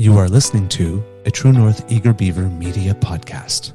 You are listening to a True North Eager Beaver Media Podcast.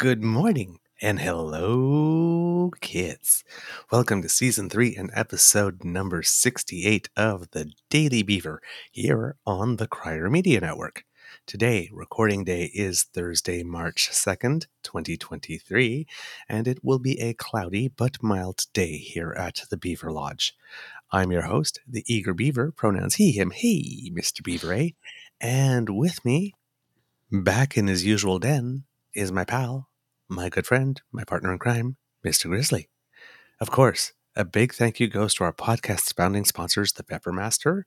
Good morning and hello, kids. Welcome to season three and episode number 68 of The Daily Beaver here on the Crier Media Network. Today, recording day is Thursday, March 2nd, 2023, and it will be a cloudy but mild day here at the Beaver Lodge. I'm your host, the Eager Beaver, pronouns he, him, he, Mr. Beaver A, and with me, back in his usual den, is my pal, my good friend, my partner in crime, Mr. Grizzly. Of course, a big thank you goes to our podcast's founding sponsors, the Peppermaster,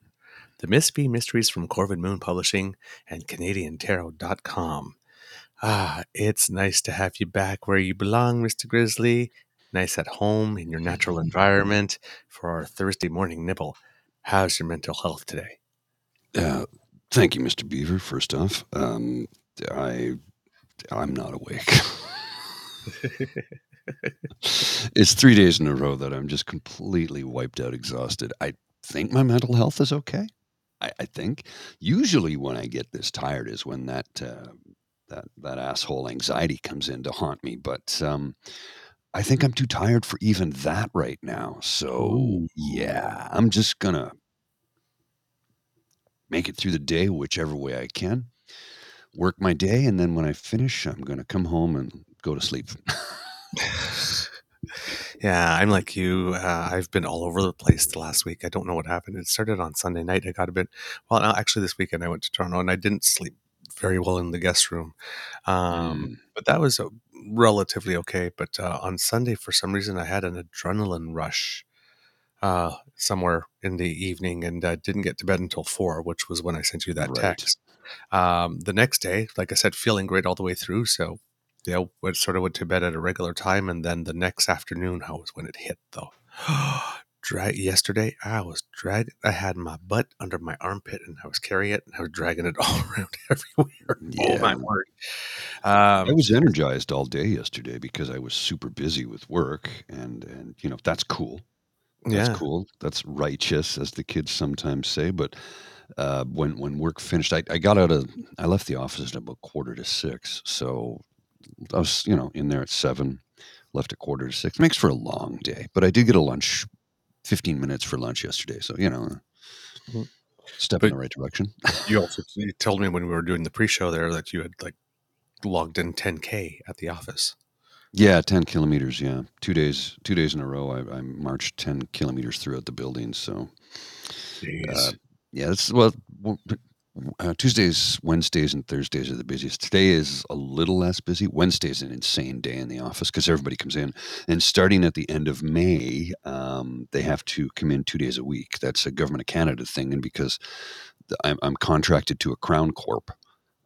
the Miss B Mysteries from Corvid Moon Publishing, and CanadianTarot.com. Ah, it's nice to have you back where you belong, Mr. Grizzly. Nice at home in your natural environment for our Thursday morning nibble. How's your mental health today? Uh, thank you, Mr. Beaver. First off, um, I I'm not awake. it's three days in a row that I'm just completely wiped out, exhausted. I think my mental health is okay. I, I think usually when I get this tired is when that uh, that that asshole anxiety comes in to haunt me. But um, I think I'm too tired for even that right now. So yeah, I'm just gonna make it through the day whichever way I can work my day, and then when I finish, I'm going to come home and go to sleep. yeah, I'm like you. Uh, I've been all over the place the last week. I don't know what happened. It started on Sunday night. I got a bit, well, actually, this weekend I went to Toronto and I didn't sleep very well in the guest room. Um, Mm. But that was relatively okay. But uh, on Sunday, for some reason, I had an adrenaline rush uh, somewhere in the evening and uh, didn't get to bed until four, which was when I sent you that Right. text. Um, the next day, like I said, feeling great all the way through. So, yeah, went, sort of went to bed at a regular time. And then the next afternoon, how was when it hit though. Drag yesterday, I was drag. I had my butt under my armpit, and I was carrying it, and I was dragging it all around everywhere. Oh my Yeah. word! I Um, was energized all day yesterday because I was super busy with work, and and you know that's cool. That's yeah, cool. That's righteous, as the kids sometimes say. But uh, when when work finished, I, I got out of I left the office at about quarter to six, so I was you know in there at seven, left at quarter to six. Makes for a long day, but I did get a lunch, fifteen minutes for lunch yesterday. So you know, Mhm. step But- in the right direction. you also you told me when we were doing the pre-show there that you had like logged in 10k at the office. Yeah, ten kilometers. Yeah, two days, two days in a row. I, I marched ten kilometers throughout the building. So, uh, yeah, that's well. Uh, Tuesdays, Wednesdays, and Thursdays are the busiest. Today is a little less busy. Wednesday is an insane day in the office because everybody comes in. And starting at the end of May, um, they have to come in two days a week. That's a government of Canada thing, and because I'm, I'm contracted to a Crown Corp,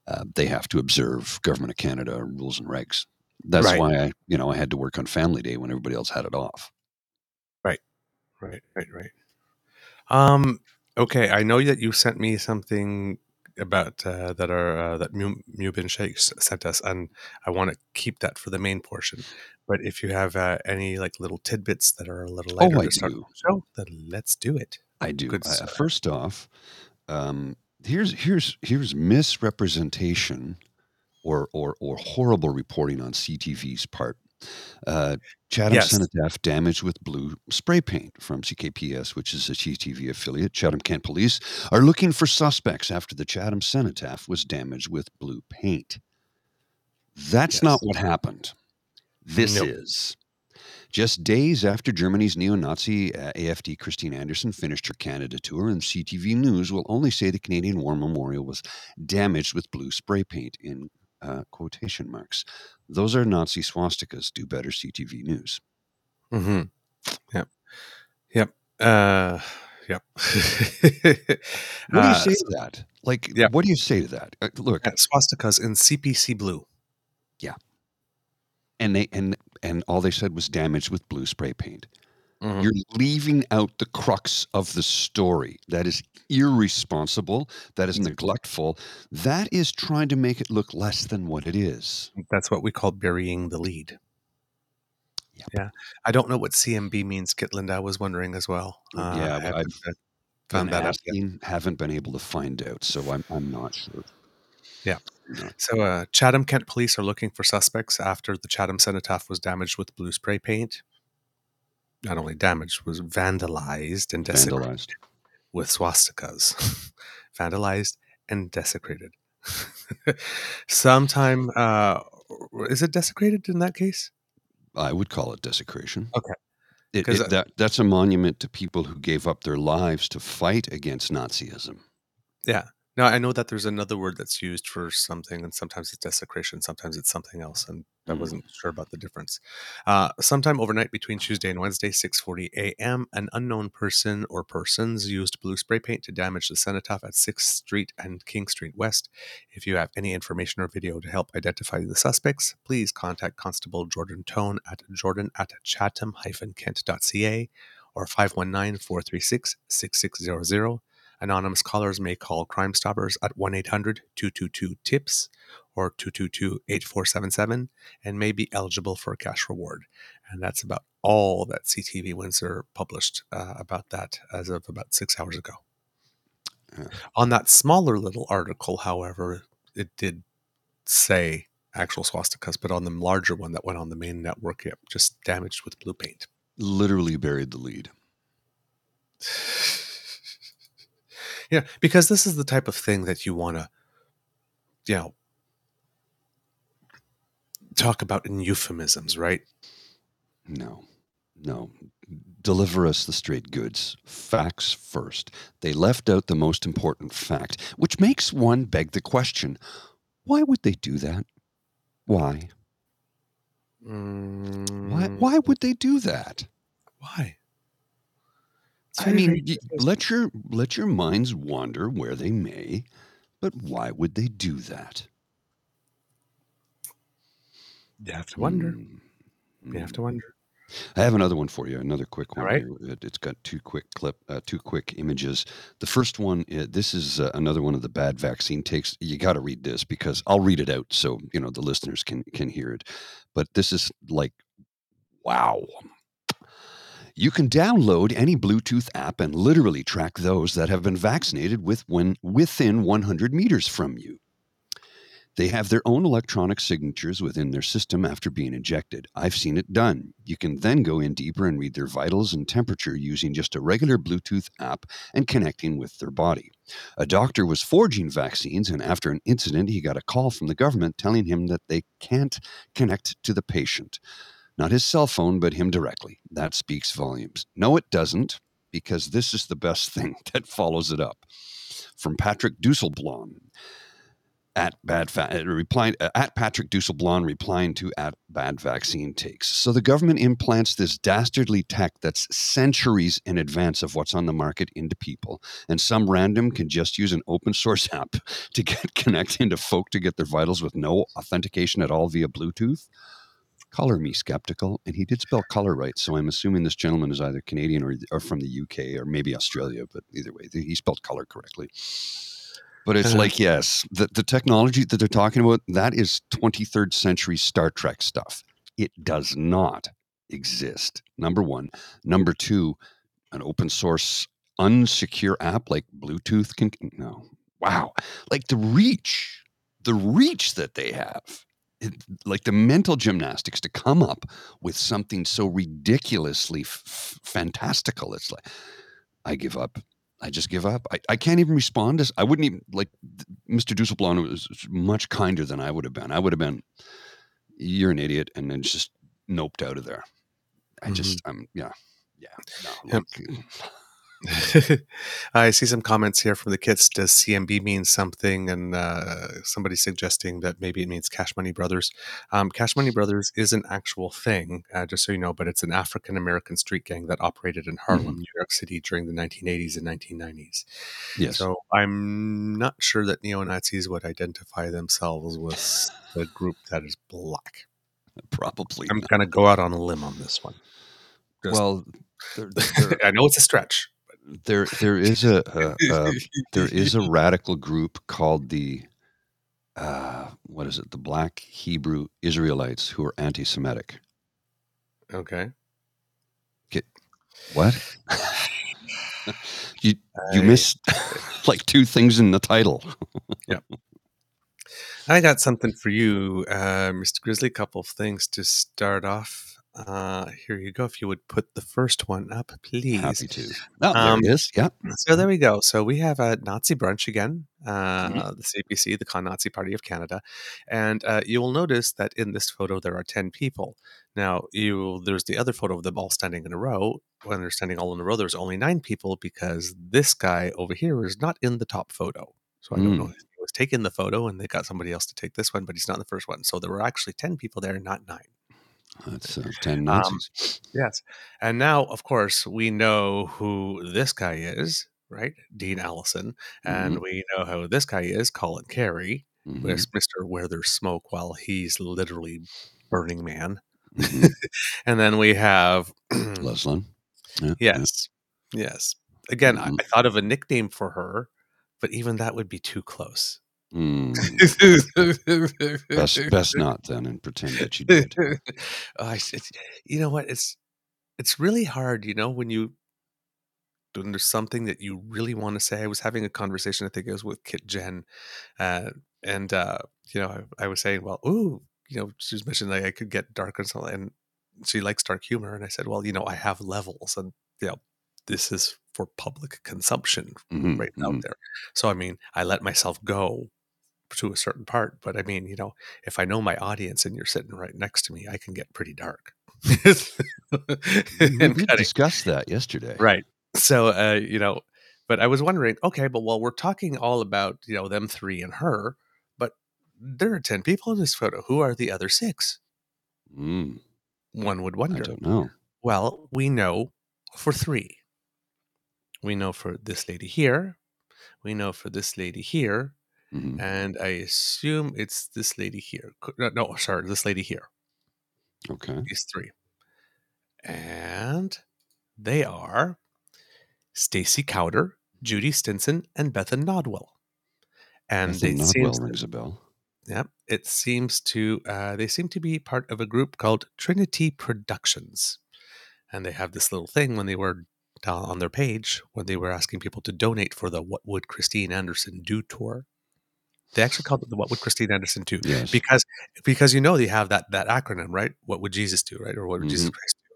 uh, they have to observe government of Canada rules and regs. That's Right. why I, you know, I had to work on Family Day when everybody else had it off. Right, right, right, right. Um. Okay, I know that you sent me something about uh, that are uh, that Mu- Mubin Shakes sent us, and I want to keep that for the main portion. But if you have uh, any like little tidbits that are a little lighter Oh, I to start do. the show, then let's do it. I do. Uh, first off, um, here's here's here's misrepresentation or or or horrible reporting on CTV's part. Uh, Chatham Yes. Cenotaph damaged with blue spray paint from CKPS, which is a CTV affiliate. Chatham Kent Police are looking for suspects after the Chatham Cenotaph was damaged with blue paint. That's not what happened. This Nope. is. Just days after Germany's neo Nazi uh, AFD Christine Anderson finished her Canada tour, and CTV News will only say the Canadian War Memorial was damaged with blue spray paint in uh, quotation marks. Those are Nazi swastikas. Do better, CTV News. Mm-hmm. Yep. Yep. Uh. Yep. What do you Uh, say to that? Like, yeah. what do you say to that? Uh, look, uh, swastikas in CPC blue. Yeah. And they and and all they said was damaged with blue spray paint. Mhm. You're leaving out the crux of the story. That is irresponsible. That is neglectful. That is trying to make it look less than what it is. That's what we call burying the lead. Yep. Yeah. I don't know what CMB means, Kitland. I was wondering as well. Uh, Yeah, I uh, found Been that out haven't been able to find out, so I'm I'm not sure. Yeah. So, uh, Chatham Kent police are looking for suspects after the Chatham Cenotaph was damaged with blue spray paint. Not only damaged, was vandalized and desecrated Vandalized. with swastikas. vandalized and desecrated. Sometime, uh, is it desecrated in that case? I would call it desecration. Okay. It, it- uh, that that's a monument to people who gave up their lives to fight against Nazism. Yeah. Now I know that there's another word that's used for something, and sometimes it's desecration, sometimes it's something else, and I Mhm. wasn't sure about the difference. Uh, sometime overnight between Tuesday and Wednesday, 6:40 a.m., an unknown person or persons used blue spray paint to damage the cenotaph at 6th Street and King Street West. If you have any information or video to help identify the suspects, please contact Constable Jordan Tone at jordan at chatham-kent.ca or 519-436-6600. Anonymous callers may call Crime Stoppers at 1 800 222 TIPS or 222 8477 and may be eligible for a cash reward. And that's about all that CTV Windsor published uh, about that as of about six hours ago. On that smaller little article, however, it did say actual swastikas, but on the larger one that went on the main network, it just damaged with blue paint. Literally buried the lead. yeah, because this is the type of thing that you want to, you know, talk about in euphemisms, right? No, no. Deliver us the straight goods. Facts first. They left out the most important fact, which makes one beg the question why would they do that? Why? Why, Mm, why would they do that? Why? It's I mean, very y- confusing. let your let your minds wander where they may, but why would they do that? you have to wonder. Mm, You have mm. to wonder. I have another one for you. Another quick one. right. here. It, has got two quick clip, uh, two quick images. The first one, uh, this is uh, another one of the bad vaccine takes. You got to read this because I'll read it out so you know the listeners can can hear it. But this is like, wow. You can download any Bluetooth app and literally track those that have been vaccinated with when within 100 meters from you. They have their own electronic signatures within their system after being injected. I've seen it done. You can then go in deeper and read their vitals and temperature using just a regular Bluetooth app and connecting with their body. A doctor was forging vaccines, and after an incident, he got a call from the government telling him that they can't connect to the patient. Not his cell phone, but him directly. That speaks volumes. No, it doesn't, because this is the best thing that follows it up. From Patrick Dusselblom at bad fa- uh, replying uh, at Patrick Dusselblom replying to at bad vaccine takes. So the government implants this dastardly tech that's centuries in advance of what's on the market into people, and some random can just use an open source app to get connected to folk to get their vitals with no authentication at all via Bluetooth. Color me skeptical, and he did spell color right, so I'm assuming this gentleman is either Canadian or, or from the UK or maybe Australia, but either way, he spelled color correctly. But it's Uh-huh. like, yes, the, the technology that they're talking about, that is 23rd century Star Trek stuff. It does not exist. Number one. Number two, an open source, unsecure app like Bluetooth can, no. Wow. Like the reach, the reach that they have, it, like the mental gymnastics to come up with something so ridiculously f- f- fantastical. It's like, I give up. I just give up. I, I can't even respond. As I wouldn't even like Mr. Dusselblom was much kinder than I would have been. I would have been, you're an idiot, and then just noped out of there. I just, mm-hmm. I'm, yeah, yeah. No, Yep. I see some comments here from the kids. Does CMB mean something? And uh, somebody suggesting that maybe it means Cash Money Brothers. Um, Cash Money Brothers is an actual thing, uh, just so you know, but it's an African American street gang that operated in Harlem, Mhm. New York City during the 1980s and 1990s. yes. So I'm not sure that neo Nazis would identify themselves with the group that is black. probably. I'm going to go out on a limb on this one. Just- well, there, there, I know it's a stretch. There, there is a, a, a there is a radical group called the uh, what is it? The Black Hebrew Israelites who are anti-Semitic. okay. What? you you I- missed like two things in the title. Yeah. I got something for you, uh, Mr. Grizzly. A Couple of things to start off. Uh, here you go. If you would put the first one up, please. Happy to. Oh, Um, there it is. Yeah. So there we go. So we have a Nazi brunch again, uh, Mhm. the CPC, the Con Nazi Party of Canada, and uh, you will notice that in this photo there are ten people. Now you there's the other photo of them all standing in a row. When they're standing all in a row, there's only nine people because this guy over here is not in the top photo. So I don't Mm. know if he was taking the photo and they got somebody else to take this one, but he's not in the first one. So there were actually ten people there, not nine. That's uh, 10 Um, Nazis. Yes. And now, of course, we know who this guy is, right? Dean Allison. And we know who this guy is, Colin Carrie, Mhm, Mr. Where There's Smoke while he's literally Burning Man. mhm. And then we have, Leslyn. Yeah, yeah. yes, yes. Again, I, Mhm. I thought of a nickname for her, but even that would be too close. Mm, best, best not then and pretend that you did. Oh, it's, you know what? It's it's really hard, you know, when you when there's something that you really want to say. I was having a conversation, I think it was with Kit Jen, uh, and uh, you know, I, I was saying, well, ooh, you know, she was mentioning like I could get dark and something, and she likes dark humor, and I said, well, you know, I have levels, and you know, this is for public consumption Mhm, right out there. So I mean, I let myself go to a certain part, but I mean, you know, if I know my audience and you're sitting right next to me, I can get pretty dark. We And did cutting- discuss that yesterday. right. So uh, you know, but I was wondering, okay, but while we're talking all about, you know, them three and her, but there are 10 people in this photo. Who are the other six? Mm, One would wonder. I don't know. Well, we know for three. We know for this lady here. We know for this lady here. Mhm. And I assume it's this lady here. No, sorry, this lady here. Okay. These three. And they are Stacy Cowder, Judy Stinson, and Bethan Nodwell. And Bethan it Nodwell seems rings a bell. Yep. It seems to, uh, they seem to be part of a group called Trinity Productions. And they have this little thing when they were on their page when they were asking people to donate for the What Would Christine Anderson Do tour. They actually called it the What Would Christine Anderson Do? Yes. Because because you know you have that that acronym, right? What would Jesus do, right? Or what would Jesus Mhm. Christ do?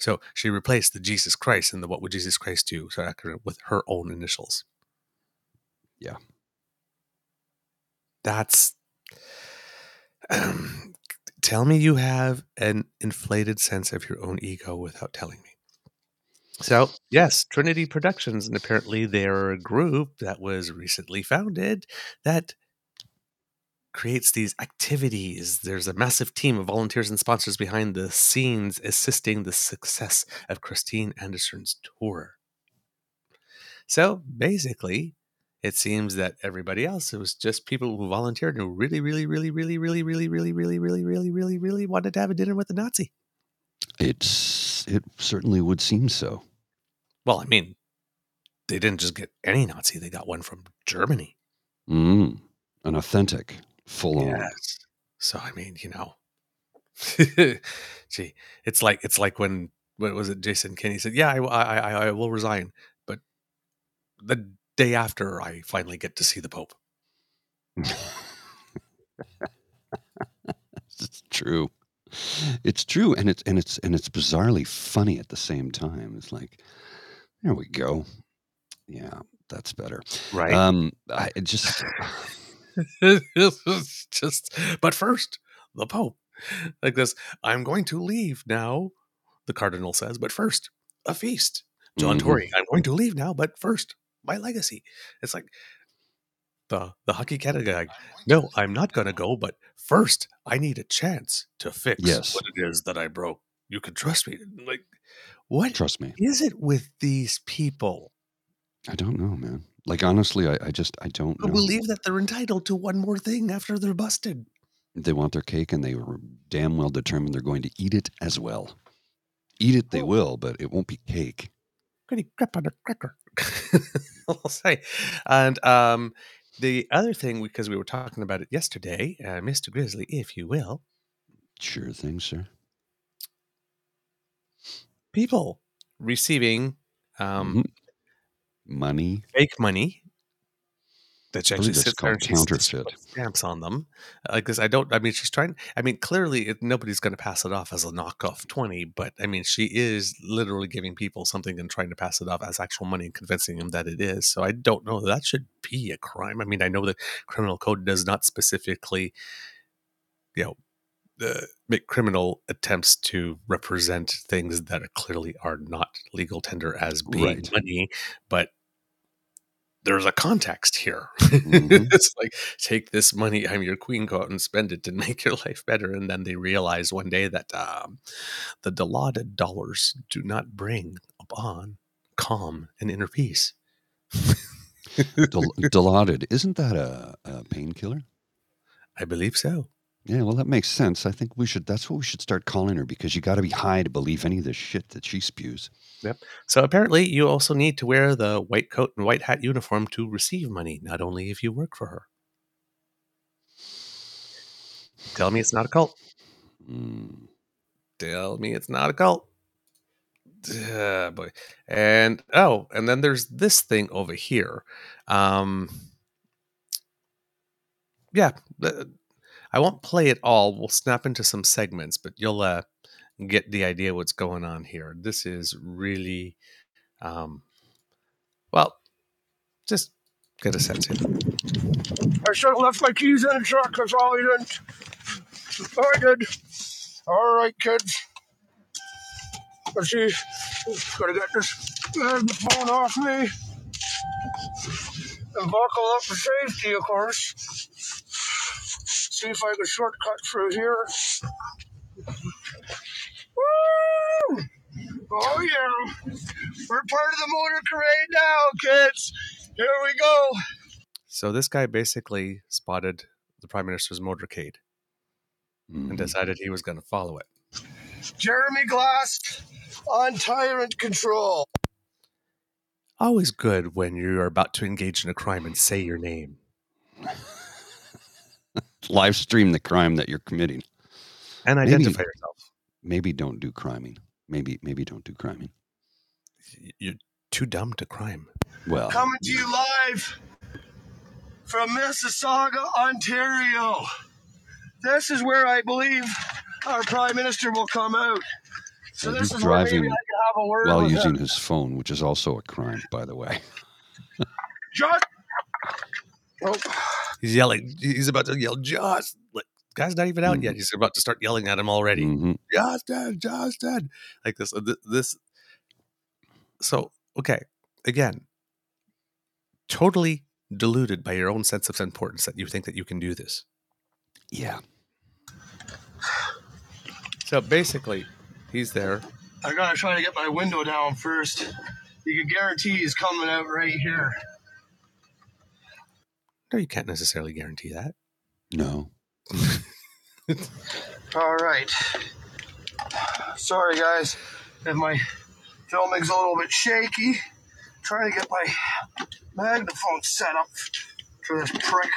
So she replaced the Jesus Christ and the What Would Jesus Christ Do so acronym with her own initials. Yeah. That's um, tell me you have an inflated sense of your own ego without telling me. So, yes, Trinity Productions, and apparently they're a group that was recently founded that creates these activities. There's a massive team of volunteers and sponsors behind the scenes assisting the success of Christine Anderson's tour. So, basically, it seems that everybody else it was just people who volunteered who really, really, really, really, really, really, really, really, really, really, really, really wanted to have a dinner with a Nazi. It's it certainly would seem so. Well, I mean, they didn't just get any Nazi; they got one from Germany. Mm, an authentic, full on. Yes. So I mean, you know, gee, it's like it's like when what was it? Jason Kenney said, "Yeah, I, I, I, I will resign," but the day after, I finally get to see the Pope. it's true. It's true, and it's and it's and it's bizarrely funny at the same time. It's like, there we go. Yeah, that's better. Right. Um, I it just just, but first, the Pope, like this. I'm going to leave now. The cardinal says, but first, a feast. John Mhm. Tory, I'm going to leave now, but first, my legacy. It's like the the hockey Canada guy. No, I'm not going to go, but first, I need a chance to fix Yes. what it is that I broke. You can trust me. Like, what trust me. is it with these people I don't know, man. Like honestly, I, I just I don't who know. believe that they're entitled to one more thing after they're busted? They want their cake, and they were damn well determined they're going to eat it as well. Eat it, they Oh. will, but it won't be cake. pretty crap on a cracker. I'll say. And um, the other thing, because we were talking about it yesterday, uh, Mr. Grizzly, if you will, Sure thing, sir. People receiving um, Mhm. Money. fake money that she actually sits there and counterfeit. stamps on them. Because I don't, I mean, she's trying, I mean, clearly it, nobody's going to pass it off as a knockoff 20, but I mean, she is literally giving people something and trying to pass it off as actual money and convincing them that it is. So I don't know. That should be a crime. I mean, I know the criminal code does not specifically, you know, uh, make criminal attempts to represent things that are clearly are not legal tender as being Right. money, but there's a context here. Mhm. it's like take this money, I'm your queen, go out and spend it to make your life better. And then they realize one day that um, the allotted dollars do not bring upon calm and inner peace. Del- Dilaudid. Isn't that a, a painkiller? I believe so. Yeah, well, that makes sense. I think we should. That's what we should start calling her because you got to be high to believe any of the shit that she spews. Yep. So apparently, you also need to wear the white coat and white hat uniform to receive money, not only if you work for her. Tell me it's not a cult. Mm. Tell me it's not a cult. Ah, boy. And oh, and then there's this thing over here. Um yeah, I won't play it all. We'll snap into some segments, but you'll uh, get the idea what's going on here. This is really um well, just get a sense of it. I should have left my keys in the truck. That's all I didn't. I did. All right, kids. Let's see. Gotta get this uh, phone off me. And buckle up for safety, of course. See if I can shortcut through here. Woo! Oh, yeah. We're part of the motor parade now, kids. Here we go. So this guy basically spotted the prime minister's motorcade Mhm. and decided he was going to follow it. Jeremy Glass on tyrant control. Always good when you're about to engage in a crime and say your name. Live stream the crime that you're committing. and Maybe- identify yourself. Maybe don't do criming. Maybe maybe don't do criming. You're too dumb to crime. Well, Coming to you live from Mississauga, Ontario. This is where I believe our Prime Minister will come out. So And this he's is where maybe driving I can have a word while with using him. his phone, which is also a crime, by the way. Just. Oh, He's yelling. He's about to yell, Josh. Like, guy's not even out yet. Mhm. He's about to start yelling at him already. hmm Justin, Justin. Like this, uh, this. So, okay. Again, totally deluded by your own sense of importance that you think that you can do this. Yeah. So basically, he's there. I gotta try to get my window down first. You can guarantee he's coming out right here. No, you can't necessarily guarantee that. No. All right. Sorry, guys, if my filming's a little bit shaky. Trying to get my magnaphone set up for this prick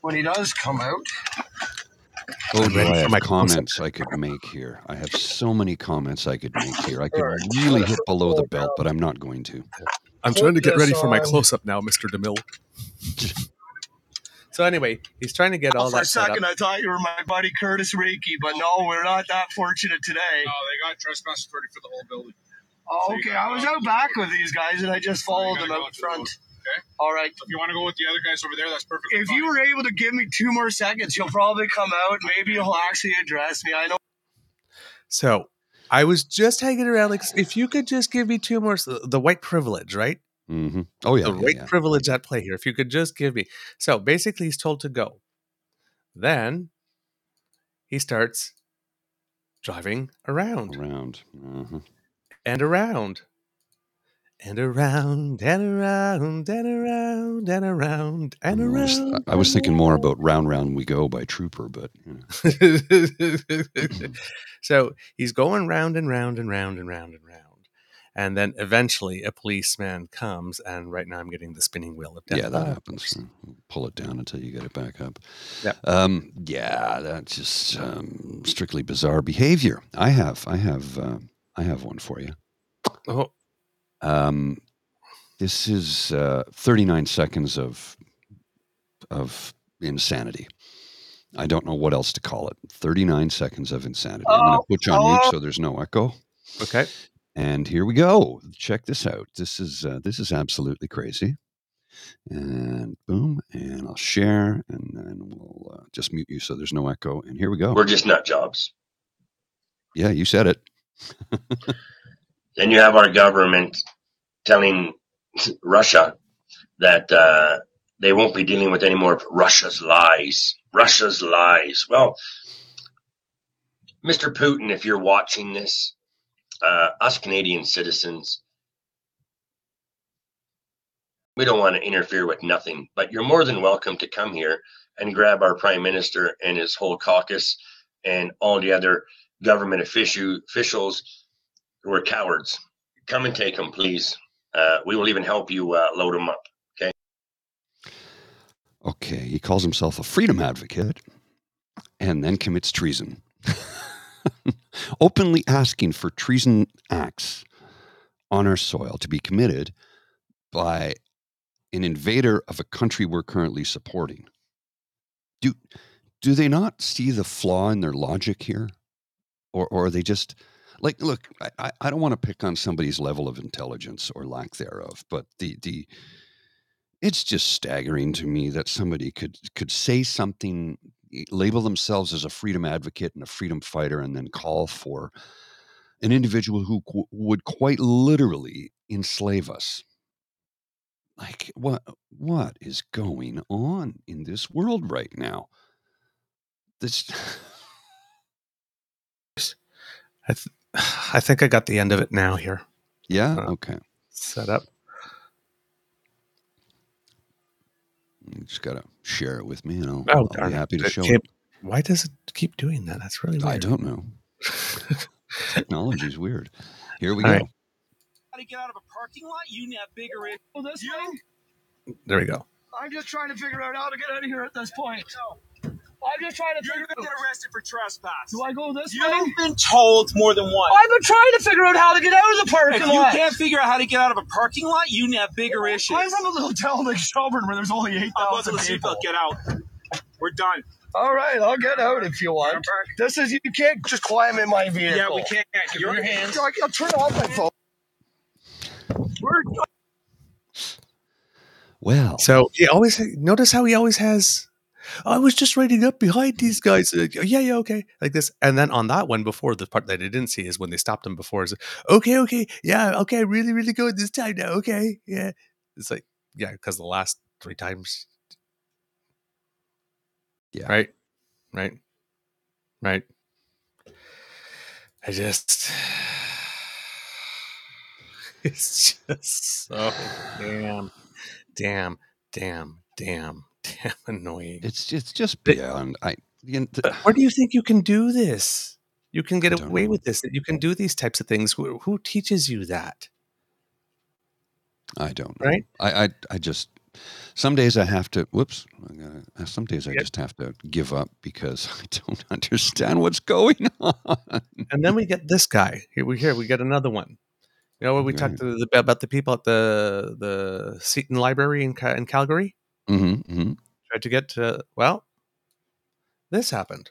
when he does come out. Oh, I'm ready I for have my comments I could make here. I have so many comments I could make here. I could Alright. really hit below the belt, but I'm not going to. I'm trying to get ready for my close up now, Mr. DeMille. so anyway, he's trying to get all for a that set up. second, I thought you were my buddy Curtis Reiki, but no, we're not that fortunate today. No, they got trespass authority for the whole building. Oh, So okay. gotta I was out back with these guys, and I just followed them go out to the front. okay? All right. If you want to go with the other guys over there, that's perfect. If fine. you were able to give me two more seconds, you'll probably come out. Maybe you'll actually address me. I know. So I was just hanging around. Like, if you could just give me two more, the white privilege, right? Hmm Oh, yeah. the yeah, white yeah. privilege at play here. If you could just give me. So basically, he's told to go. Then he starts driving around Around. hmm and around and around and around and around and around and I was, around. I was thinking more about Round Round We Go by Trooper, but you know. so he's going round and round and round and round and round. And then eventually a policeman comes, and right now I'm getting the spinning wheel of death. yeah, that happens. Pull it down until you get it back up. Yep. Um, yeah, that's just um, strictly bizarre behavior. I have, I have, uh, I have one for you. Oh, Um, this is uh, 39 seconds of of insanity. I don't know what else to call it. 39 seconds of insanity. I'm going to put you on mute so there's no echo. okay. And here we go. Check this out. This is uh, this is absolutely crazy. And boom, and I'll share, and then we'll uh, just mute you so there's no echo. And here we go. We're just nut jobs. yeah, you said it. Then you have our government telling Russia that uh, they won't be dealing with any more of Russia's lies. Russia's lies. Well, Mr. Putin, if you're watching this, uh, us Canadian citizens, we don't want to interfere with nothing, but you're more than welcome to come here and grab our prime minister and his whole caucus and all the other government official, officials who are cowards. Come and take them, please. Uh, we will even help you uh, load them up. Okay. Okay, he calls himself a freedom advocate and then commits treason. Openly asking for treason acts on our soil to be committed by an invader of a country we're currently supporting. Do, do they not see the flaw in their logic here? Or, or are they just like, look, I- I, don't want to pick on somebody's level of intelligence or lack thereof, but the, the, it's just staggering to me that somebody could could say something label themselves as a freedom advocate and a freedom fighter and then call for an individual who qu- would quite literally enslave us like what what is going on in this world right now this I, th- I think I got the end of it now here. yeah Uh, okay Set up. Just gotta share it with me and i'll, Oh, I'll be happy to It show it Why does it keep doing that? That's really weird. i don't know technology's weird here we All go right. How to get out of a parking lot? You need a bigger in. Well, this way? There we go. I'm just trying to figure out how to get out of here at this point. I'm just trying to You're figure gonna get arrested for trespass. Do I go this way? You've been told more than once. I've been trying to figure out how to get out of the parking lot. If you can't figure out how to get out of a parking lot, you have bigger issues. I'm from a little town like Shelburne where there's only 8,000 people. seatbelt. Get out. We're done. All right, I'll get out if you want. This is you can't just climb in my vehicle. Yeah, we can't. Give me your hands. I'll, I'll turn off my phone. We're Well, So he always notice how he always has. I was just riding up behind these guys. Uh, yeah, yeah, okay, like this. And then on that one before, the part that I didn't see is when they stopped him before. Is okay, okay, yeah, okay, really, really good this time now. Okay, yeah. It's like yeah, because the last three times. Yeah. Right. Right. Right. I just. It's just so damn, damn, damn, damn, damn annoying. it's it's just beyond. I you know, where do you think you can do this? You can get away know. with this. You can do these types of things. Who, who teaches you that? I don't know. Right? I, I I just some days I have to. Whoops. Gotta- uh, Some days I Yep. just have to give up because I don't understand what's going on. And then we get this guy. Here we here we get another one. You know we talked to the, about the people at the the Seton Library in, in Calgary hmm hmm tried to get to well. This happened.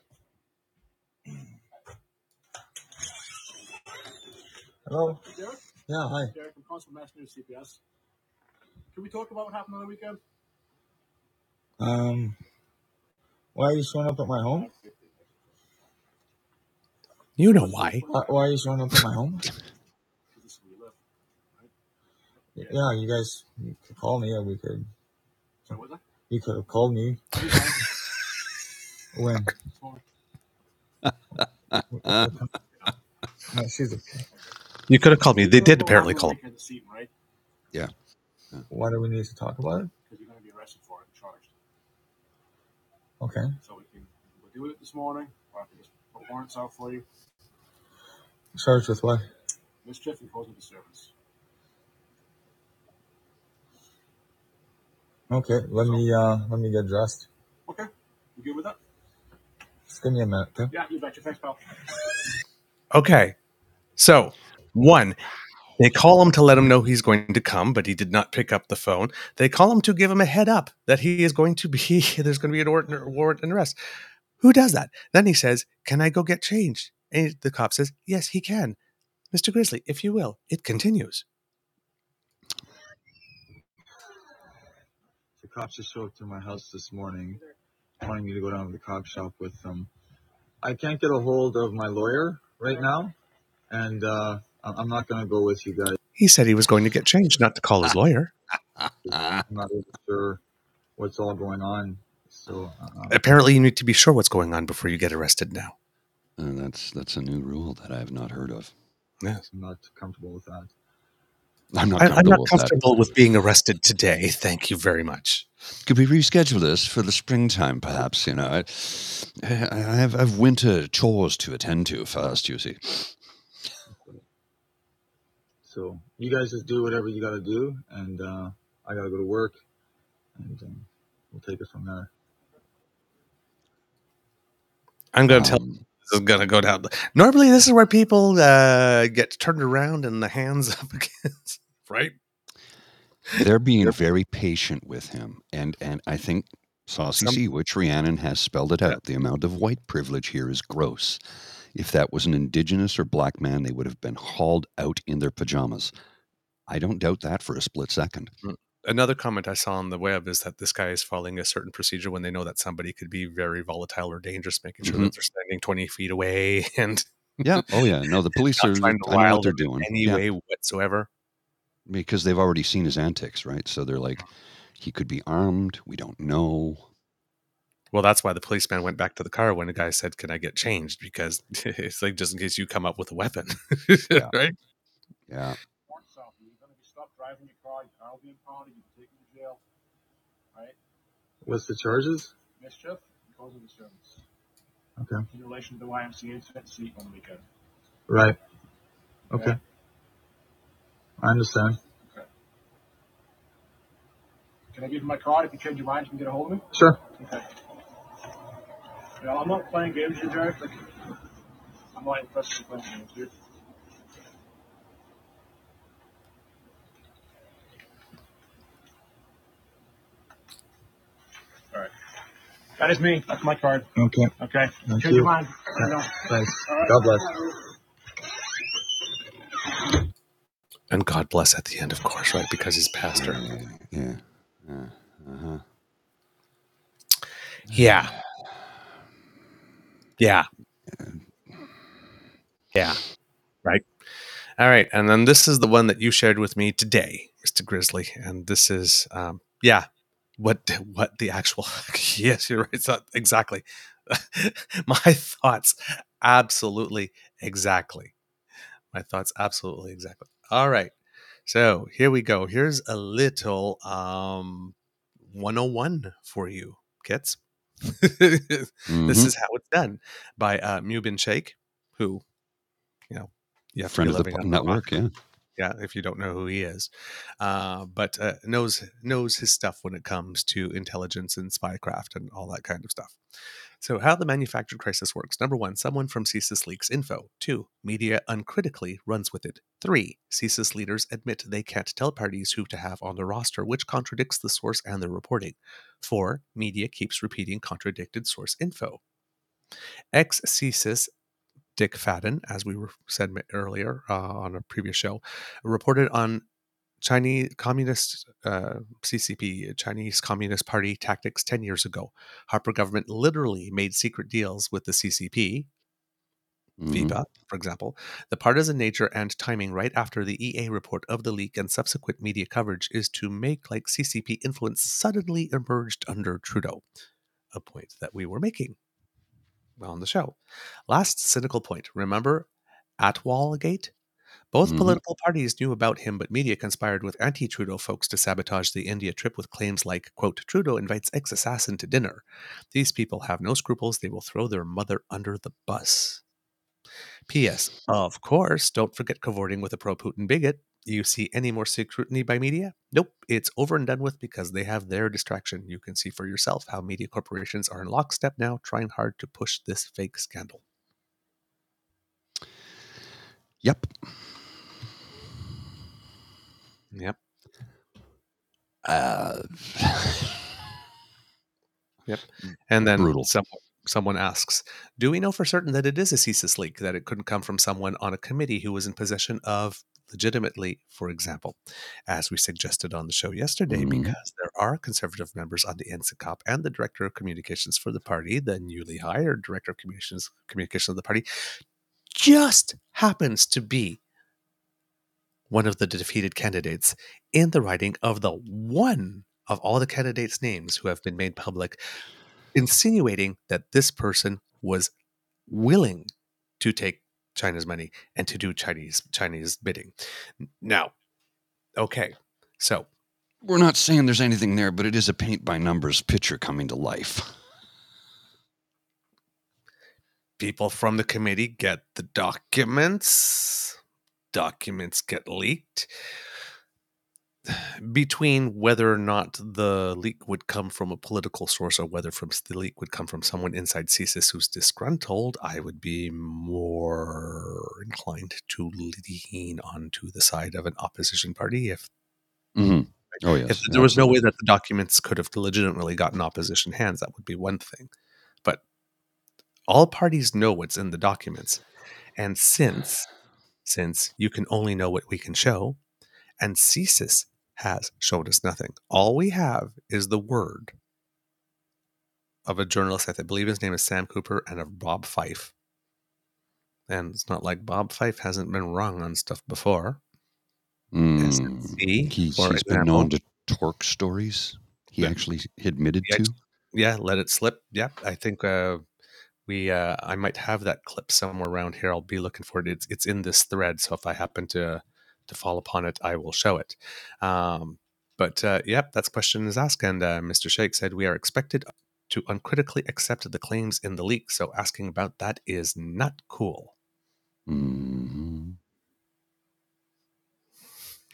Hello. Yeah, hi. Derek from Constable Mass News CPS. Can we talk about what happened on the weekend? Um, why are you showing up at my home? You know why? Why, why are you showing up at my home? 'Cause this is where you live. Yeah, you guys you could call me, or we could. So was that? You could have called me when. No, she's okay. You could have called me. They did apparently call. happened on the weekend this evening, right? Why do we need to talk about it? Because you're going to be arrested for it and charged. Okay. So we can we'll do it this morning, or I can just put warrants out for you. Charged with what? Mischief and causing disturbance. Okay, let me uh let me get dressed. Okay. You good with that? Just give me a minute, okay? Yeah, you betcha. Thanks, pal. Okay. So, one, they call him to let him know he's going to come, but he did not pick up the phone. They call him to give him a head up that he is going to be, there's going to be an order, warrant and arrest. Who does that? Then he says, Can I go get changed? And the cop says, Yes, he can. Mr. Grizzly, if you will. It continues. Cops just showed up to my house this morning, wanting me to go down to the cop shop with them. I can't get a hold of my lawyer right now, and uh, I- I'm not gonna go with you guys. He said he was going to get changed, not to call his lawyer. I'm not really sure what's all going on. So uh, Apparently, you need to be sure what's going on before you get arrested now. And that's that's a new rule that I have not heard of. Yes. I'm not comfortable with that. I'm not comfortable I'm not with comfortable with being arrested today. Thank you very much. Could we reschedule this for the springtime, perhaps? You know, I, I have, I have winter chores to attend to first. You see. So you guys just do whatever you got to do, and uh, I got to go to work, and um, we'll take it from there. I'm going to tell Um, this is going to go down. Normally, this is where people uh, get turned around and the hands up against, right? they're being very patient with him, and and I think Saucy Some- Sea, which Rhiannon has spelled it out. The amount of white privilege here is gross. If that was an indigenous or black man, they would have been hauled out in their pajamas. I don't doubt that for a split second. Another comment I saw on the web is that this guy is following a certain procedure when they know that somebody could be very volatile or dangerous, making sure Mhm. that they're standing 20 feet away and Yeah. Oh yeah. No, the police are. I trying to know what they're doing. in any Yeah. way whatsoever. Because they've already seen his antics, right? So they're like, he could be armed. We don't know. Well, that's why the policeman went back to the car when the guy said, Can I get changed? Because it's like just in case you come up with a weapon. Yeah. right? Yeah. Warrants out. You're going to be stopped driving your car. Your car will be impounded. You can take you to jail. Right? What's the charges? Mischief and causing disturbance. Okay. In relation to the YMCA incident seat on the weekend. Right. Okay. Yeah. I understand. Can I give you my card? If you change your mind, you can get a hold of me. Sure. Okay. Yeah, I'm not playing games here, Jared. Like, I'm not interested in playing games right. That is me. That's my card. Okay. Okay. Thank Change you. your mind. Know. Thanks. Right. God bless. And God bless at the end, of course, right? Because he's pastor. Yeah. yeah. Uh-huh. Yeah. Yeah. Yeah. Right. All right. And then this is the one that you shared with me today, Mr. Grizzly. And this is, um, yeah, what what the actual yes, you're right. Exactly my thoughts. Absolutely exactly. My thoughts absolutely exactly. All right. So here we go. Here's a little um 101 for you, kids. this Mhm. is how it's done by uh, Mubin Shaikh, who, you know, yeah, friend of the living po- under a rock. network. Yeah. Yeah, if you don't know who he is, uh, but uh, knows knows his stuff when it comes to intelligence and spycraft and all that kind of stuff. So, how the manufactured crisis works: number one, someone from CSIS leaks info. Two, media uncritically runs with it. Three, CSIS leaders admit they can't tell parties who to have on the roster, which contradicts the source and the reporting. Four, media keeps repeating contradicted source info. Ex CSIS Dick Fadden, as we were said earlier uh, on a previous show, reported on Chinese Communist uh, CCP, Chinese Communist Party tactics 10 years ago. Harper government literally made secret deals with the CCP, Mhm. FIPA, for example. The partisan nature and timing right after the EA report of the leak and subsequent media coverage is to make like CCP influence suddenly emerged under Trudeau, a point that we were making on the show. Last cynical point. Remember Atwal Gate? Both Mhm. political parties knew about him, but media conspired with anti Trudeau folks to sabotage the India trip with claims like, quote, Trudeau invites ex assassin to dinner. These people have no scruples. They will throw their mother under the bus. P.S. Of course, don't forget cavorting with a pro Putin bigot. You see any more scrutiny by media? Nope, it's over and done with because they have their distraction. You can see for yourself how media corporations are in lockstep now, trying hard to push this fake scandal. Yep. Yep. Uh, And then Brutal. Some, someone asks, Do we know for certain that it is a CSIS leak, that it couldn't come from someone on a committee who was in possession of legitimately, for example, as we suggested on the show yesterday, Mhm. because there are conservative members on the NSICOP and the director of communications for the party, the newly hired director of communications, communications of the party, just happens to be one of the defeated candidates in the riding of the one of all the candidates' names who have been made public, insinuating that this person was willing to take China's money and to do Chinese Chinese bidding. Now, okay, so we're not saying there's anything there, but it is a paint by numbers picture coming to life. people from the committee get the documents. Documents get leaked. Between whether or not the leak would come from a political source or whether from the leak would come from someone inside CSIS who's disgruntled, I would be more inclined to lean onto the side of an opposition party if Mhm. Oh yes. if there was no way that the documents could have legitimately gotten opposition hands, that would be one thing. But all parties know what's in the documents. And since since you can only know what we can show, and CSIS has showed us nothing. All we have is the word of a journalist, I believe his name is Sam Cooper, and of Bob Fife. And it's not like Bob Fife hasn't been wrong on stuff before. Mm. SNC, He's, he's been known to torque stories. He Yeah. actually admitted to. yeah let it slip yeah i think uh we uh i might have that clip somewhere around here i'll be looking for it it's it's in this thread so if i happen to to fall upon it i will show it um but uh yep that's question is asked and uh, mr Shaikh said we are expected to uncritically accept the claims in the leak so asking about that is not cool Mhm.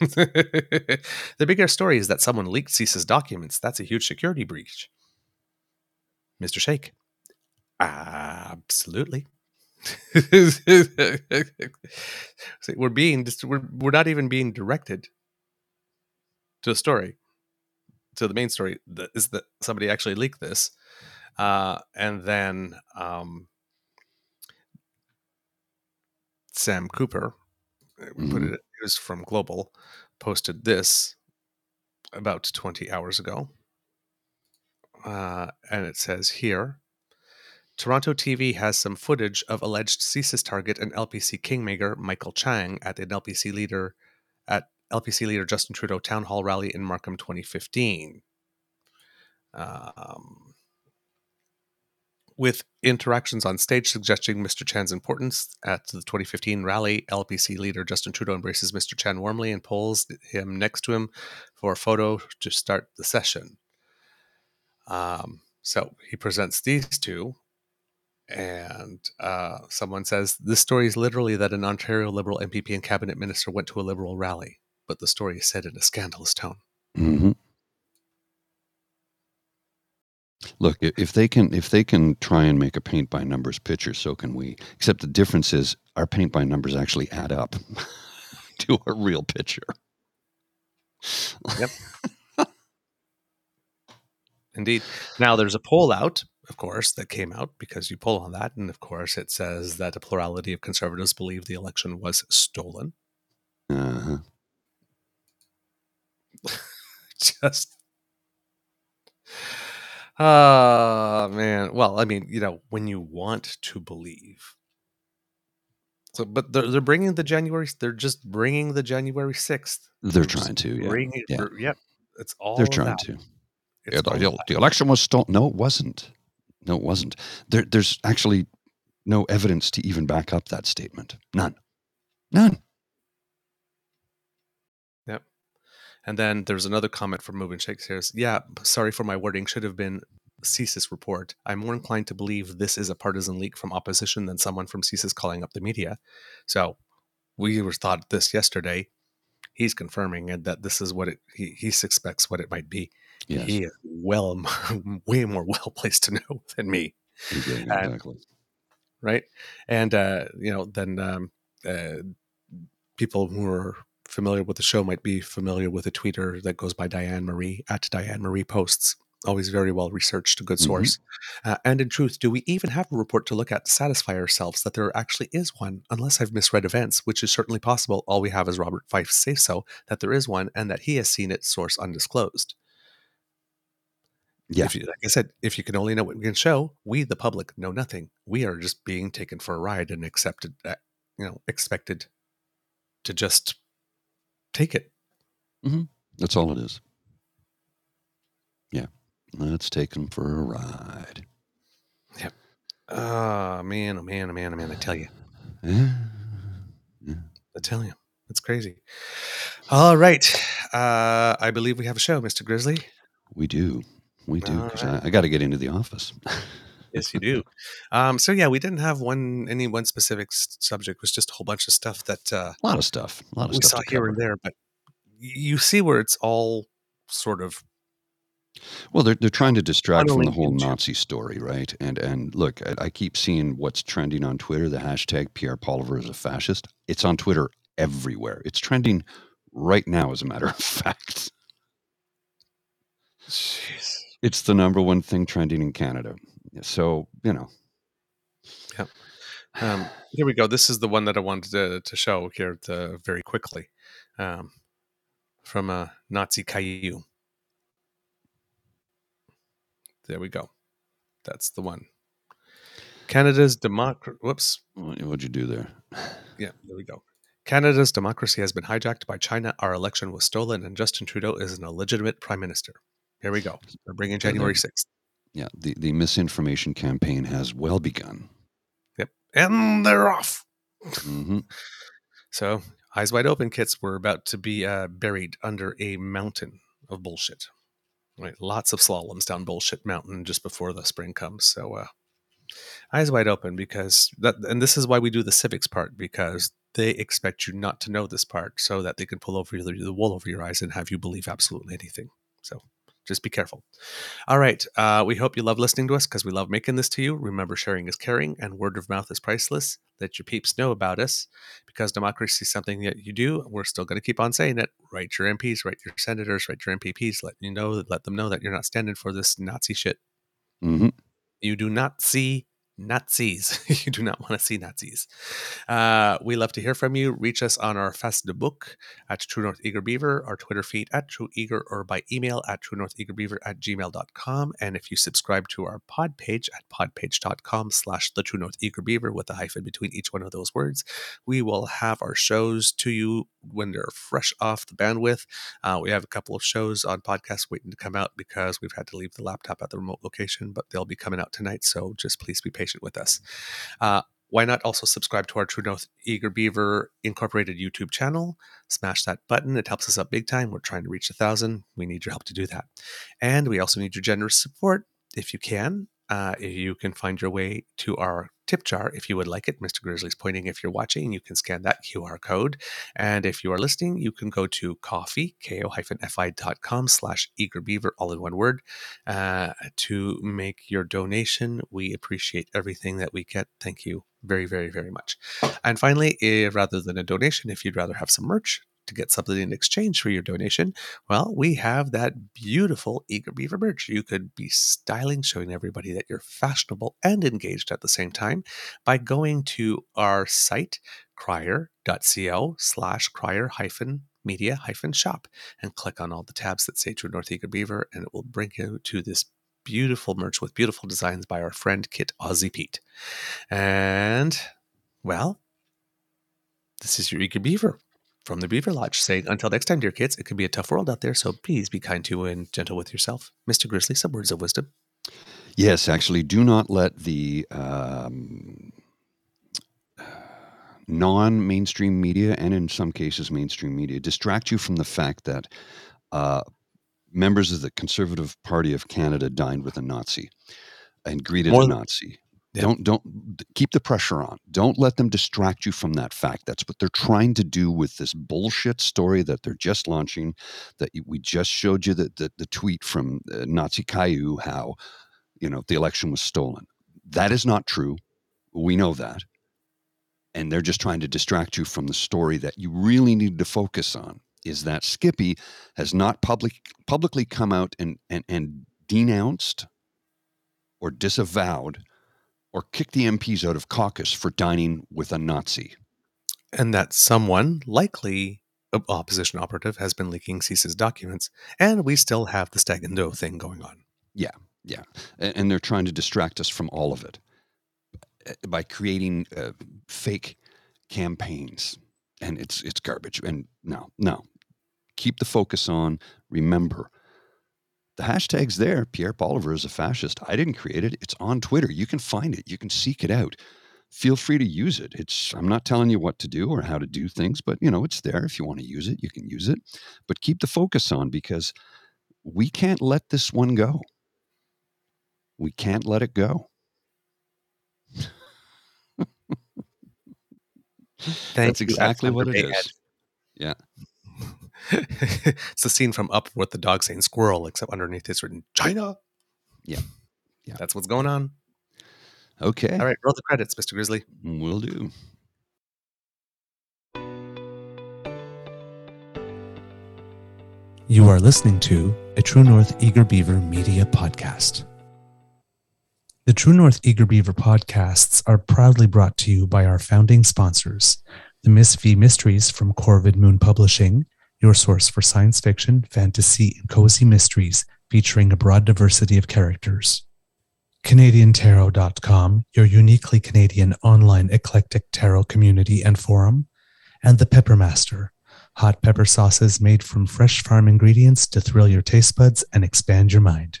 the bigger story is that someone leaked CSIS documents. That's a huge security breach. Mr. Shaikh, Absolutely. See, we're being we're we're not even being directed to a story to the main story that is that somebody actually leaked this uh, and then um, sam cooper uh, we put it it was from global posted this about 20 hours ago. Uh, and it says here Toronto TV has some footage of alleged CSIS target and LPC kingmaker Michael Chan at an LPC leader at LPC leader Justin Trudeau town hall rally in Markham 2015. Um, with interactions on stage suggesting Mr. Chan's importance at the 2015 rally, LPC leader Justin Trudeau embraces Mr. Chan warmly and pulls him next to him for a photo to start the session. Um, so he presents these two, and uh, someone says this story is literally that an Ontario Liberal MPP and cabinet minister went to a Liberal rally, but the story is said in a scandalous tone. hmm Look, if they can, if they can try and make a paint by numbers picture, so can we. Except the difference is our paint by numbers actually add up to a real picture. Yep. Indeed. Now there's a poll out, of course, that came out because you pull on that, and of course it says that a plurality of conservatives believe the election was stolen. Uh-huh. Just Ah man. Well, I mean, you know, when you want to believe. So, but they're, they're bringing the January. They're just bringing the January sixth. They're trying to, yeah. Bring, yeah. Yep. It's all. They're trying that. to. Yeah, the, all of the- that. the election was stolen. No, it wasn't. No, it wasn't. There, there's actually no evidence to even back up that statement. None. None. Yep. And then there's another comment from Move and Shakes here. Yeah, sorry for my wording. Should have been CSIS report. I'm more inclined to believe this is a partisan leak from opposition than someone from CSIS calling up the media. So we were thought this yesterday. He's confirming it that this is what it he, he suspects what it might be. Yes. He is well way more well placed to know than me. Exactly. and- right? And uh, you know, then um, uh, people who are familiar with the show might be familiar with a tweeter that goes by Diane Marie at Diane Marie Posts. Always very well researched, a good Mhm. source. Uh, and in truth, do we even have a report to look at to satisfy ourselves that there actually is one? Unless I've misread events, which is certainly possible. All we have is Robert Fife say so that there is one, and that he has seen it. Source undisclosed. Yeah. If you, like I said, if you can only know what we can show, we, the public, know nothing. We are just being taken for a ride and accepted, uh, you know, expected to just take it. That's all it is. Yeah. Let's take them for a ride. Yep. Oh man, oh man, oh man, oh man! I tell you, Yeah. I tell you, it's crazy. All right, uh, I believe we have a show, Mister Grizzly. We do. We do. Right. I, I got to get into the office. Yes, you do. um, so yeah, we didn't have one any one specific s- subject. It was just a whole bunch of stuff that uh, A lot of stuff. A lot of we stuff saw here and there, but you see where it's all sort of Well, they're they're trying to distract from the whole Nazi story, right? And and look, I, I keep seeing what's trending on Twitter. The hashtag Pierre Poilievre is a fascist. It's on Twitter everywhere. It's trending right now, as a matter of fact. Jeez. It's the number one thing trending in Canada. So you know, Um, here we go. This is the one that I wanted to, to show here very quickly um, from uh, Nazi Caillou. There we go. That's the one. Canada's democracy. Whoops. what, what'd you do there? Yeah, there we go. Canada's democracy has been hijacked by China. Our election was stolen, and Justin Trudeau is an illegitimate prime minister. Here we go. They're bringing January 6th. Yeah, the the misinformation campaign has well begun. Yep. And they're off. hmm So, eyes wide open, kits. We're about to be uh, buried under a mountain of bullshit. Right, lots of slaloms down bullshit mountain just before the spring comes. So, uh, eyes wide open because that, and this is why we do the civics part because they expect you not to know this part so that they can pull over the wool over your eyes and have you believe absolutely anything. So, just be careful. All right. Uh, we hope you love listening to us because we love making this to you. Remember, sharing is caring and word of mouth is priceless. Let your peeps know about us because democracy is something that you do. We're still going to keep on saying it. Write your MPs, write your senators, write your MPPs. Let you know, let them know that you're not standing for this Nazi shit. hmm You do not see Nazis. you do not want to see Nazis. Uh, we love to hear from you. Reach us on our Facebook at True North Eager Beaver, our Twitter feed at True Eager, or by email at True North Eager Beaver at gmail.com. And if you subscribe to our pod page at podpage.com slash the True North Eager Beaver with a hyphen between each one of those words, we will have our shows to you when they're fresh off the bandwidth. Uh, we have a couple of shows on podcasts waiting to come out because we've had to leave the laptop at the remote location, but they'll be coming out tonight. So just please be patient with us. Uh, why not also subscribe to our True North Eager Beaver Incorporated YouTube channel? Smash that button. It helps us out big time. We're trying to reach a thousand. We need your help to do that. And we also need your generous support if you can. Uh, you can find your way to our tip jar if you would like it. Mr. Grizzly's pointing if you're watching. You can scan that QR code. And if you are listening, you can go to coffee, ko-fi.com slash eagerbeaver, all in one word, uh, to make your donation. We appreciate everything that we get. Thank you very, very, very much. And finally, eh, rather than a donation, if you'd rather have some merch, to get something in exchange for your donation, well, we have that beautiful Eager Beaver merch. You could be styling, showing everybody that you're fashionable and engaged at the same time by going to our site, crier.co slash crier hyphen media hyphen shop and click on all the tabs that say True North Eager Beaver, and it will bring you to this beautiful merch with beautiful designs by our friend Kit Aussie Pete. And, well, this is your Eager Beaver from the Beaver Lodge saying, Until next time, dear kids, it can be a tough world out there, so please be kind to and gentle with yourself. Mr. Grizzly, some words of wisdom. Yes, actually, do not let the um, non mainstream media, and in some cases, mainstream media, distract you from the fact that uh, members of the Conservative Party of Canada dined with a Nazi and greeted More a Nazi. Don't don't keep the pressure on. Don't let them distract you from that fact. That's what they're trying to do with this bullshit story that they're just launching. That we just showed you the the, the tweet from uh, Nazi Caillou how you know the election was stolen. That is not true. We know that, and they're just trying to distract you from the story that you really need to focus on. Is that Skippy has not public publicly come out and and, and denounced or disavowed or kick the MPs out of caucus for dining with a Nazi. And that someone, likely opposition operative, has been leaking CSIS documents, and we still have the stag and doe thing going on. Yeah, yeah. and they're trying to distract us from all of it uh, by creating uh, fake campaigns, and it's it's garbage. And no, no, keep the focus on. Remember, the hashtag's there. Pierre Poilievre is a fascist. I didn't create it. It's on Twitter. You can find it. You can seek it out. Feel free to use it. It's I'm not telling you what to do or how to do things, but you know it's there. If you want to use it, you can use it. But keep the focus on because we can't let this one go. We can't let it go. That's exactly what it is. Yeah. it's the scene from Up with the dog saying squirrel, except underneath it's written China. Yeah. Yeah. That's what's going on. Okay. All right, roll the credits, Mr. Grizzly. Will do. You are listening to a True North Eager Beaver media podcast. The True North Eager Beaver podcasts are proudly brought to you by our founding sponsors, the Miss V Mysteries from Corvid Moon Publishing, your source for science fiction, fantasy, and cozy mysteries featuring a broad diversity of characters. CanadianTarot.com, your uniquely Canadian online eclectic tarot community and forum, and The Peppermaster, hot pepper sauces made from fresh farm ingredients to thrill your taste buds and expand your mind.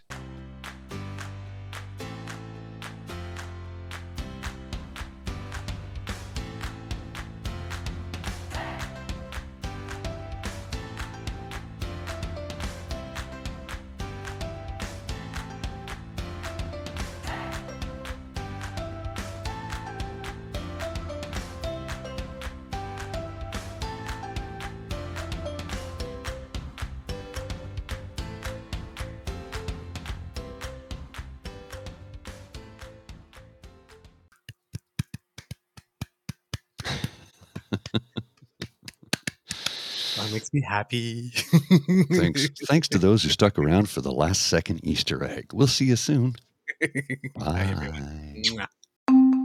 That makes me happy. Thanks. Thanks to those who stuck around for the last second Easter egg. We'll see you soon. Bye. Bye.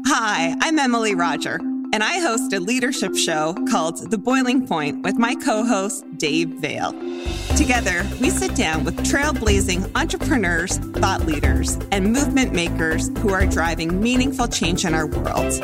Hi, I'm Emily Roger, and I host a leadership show called The Boiling Point with my co host, Dave Vale. Together, we sit down with trailblazing entrepreneurs, thought leaders, and movement makers who are driving meaningful change in our world.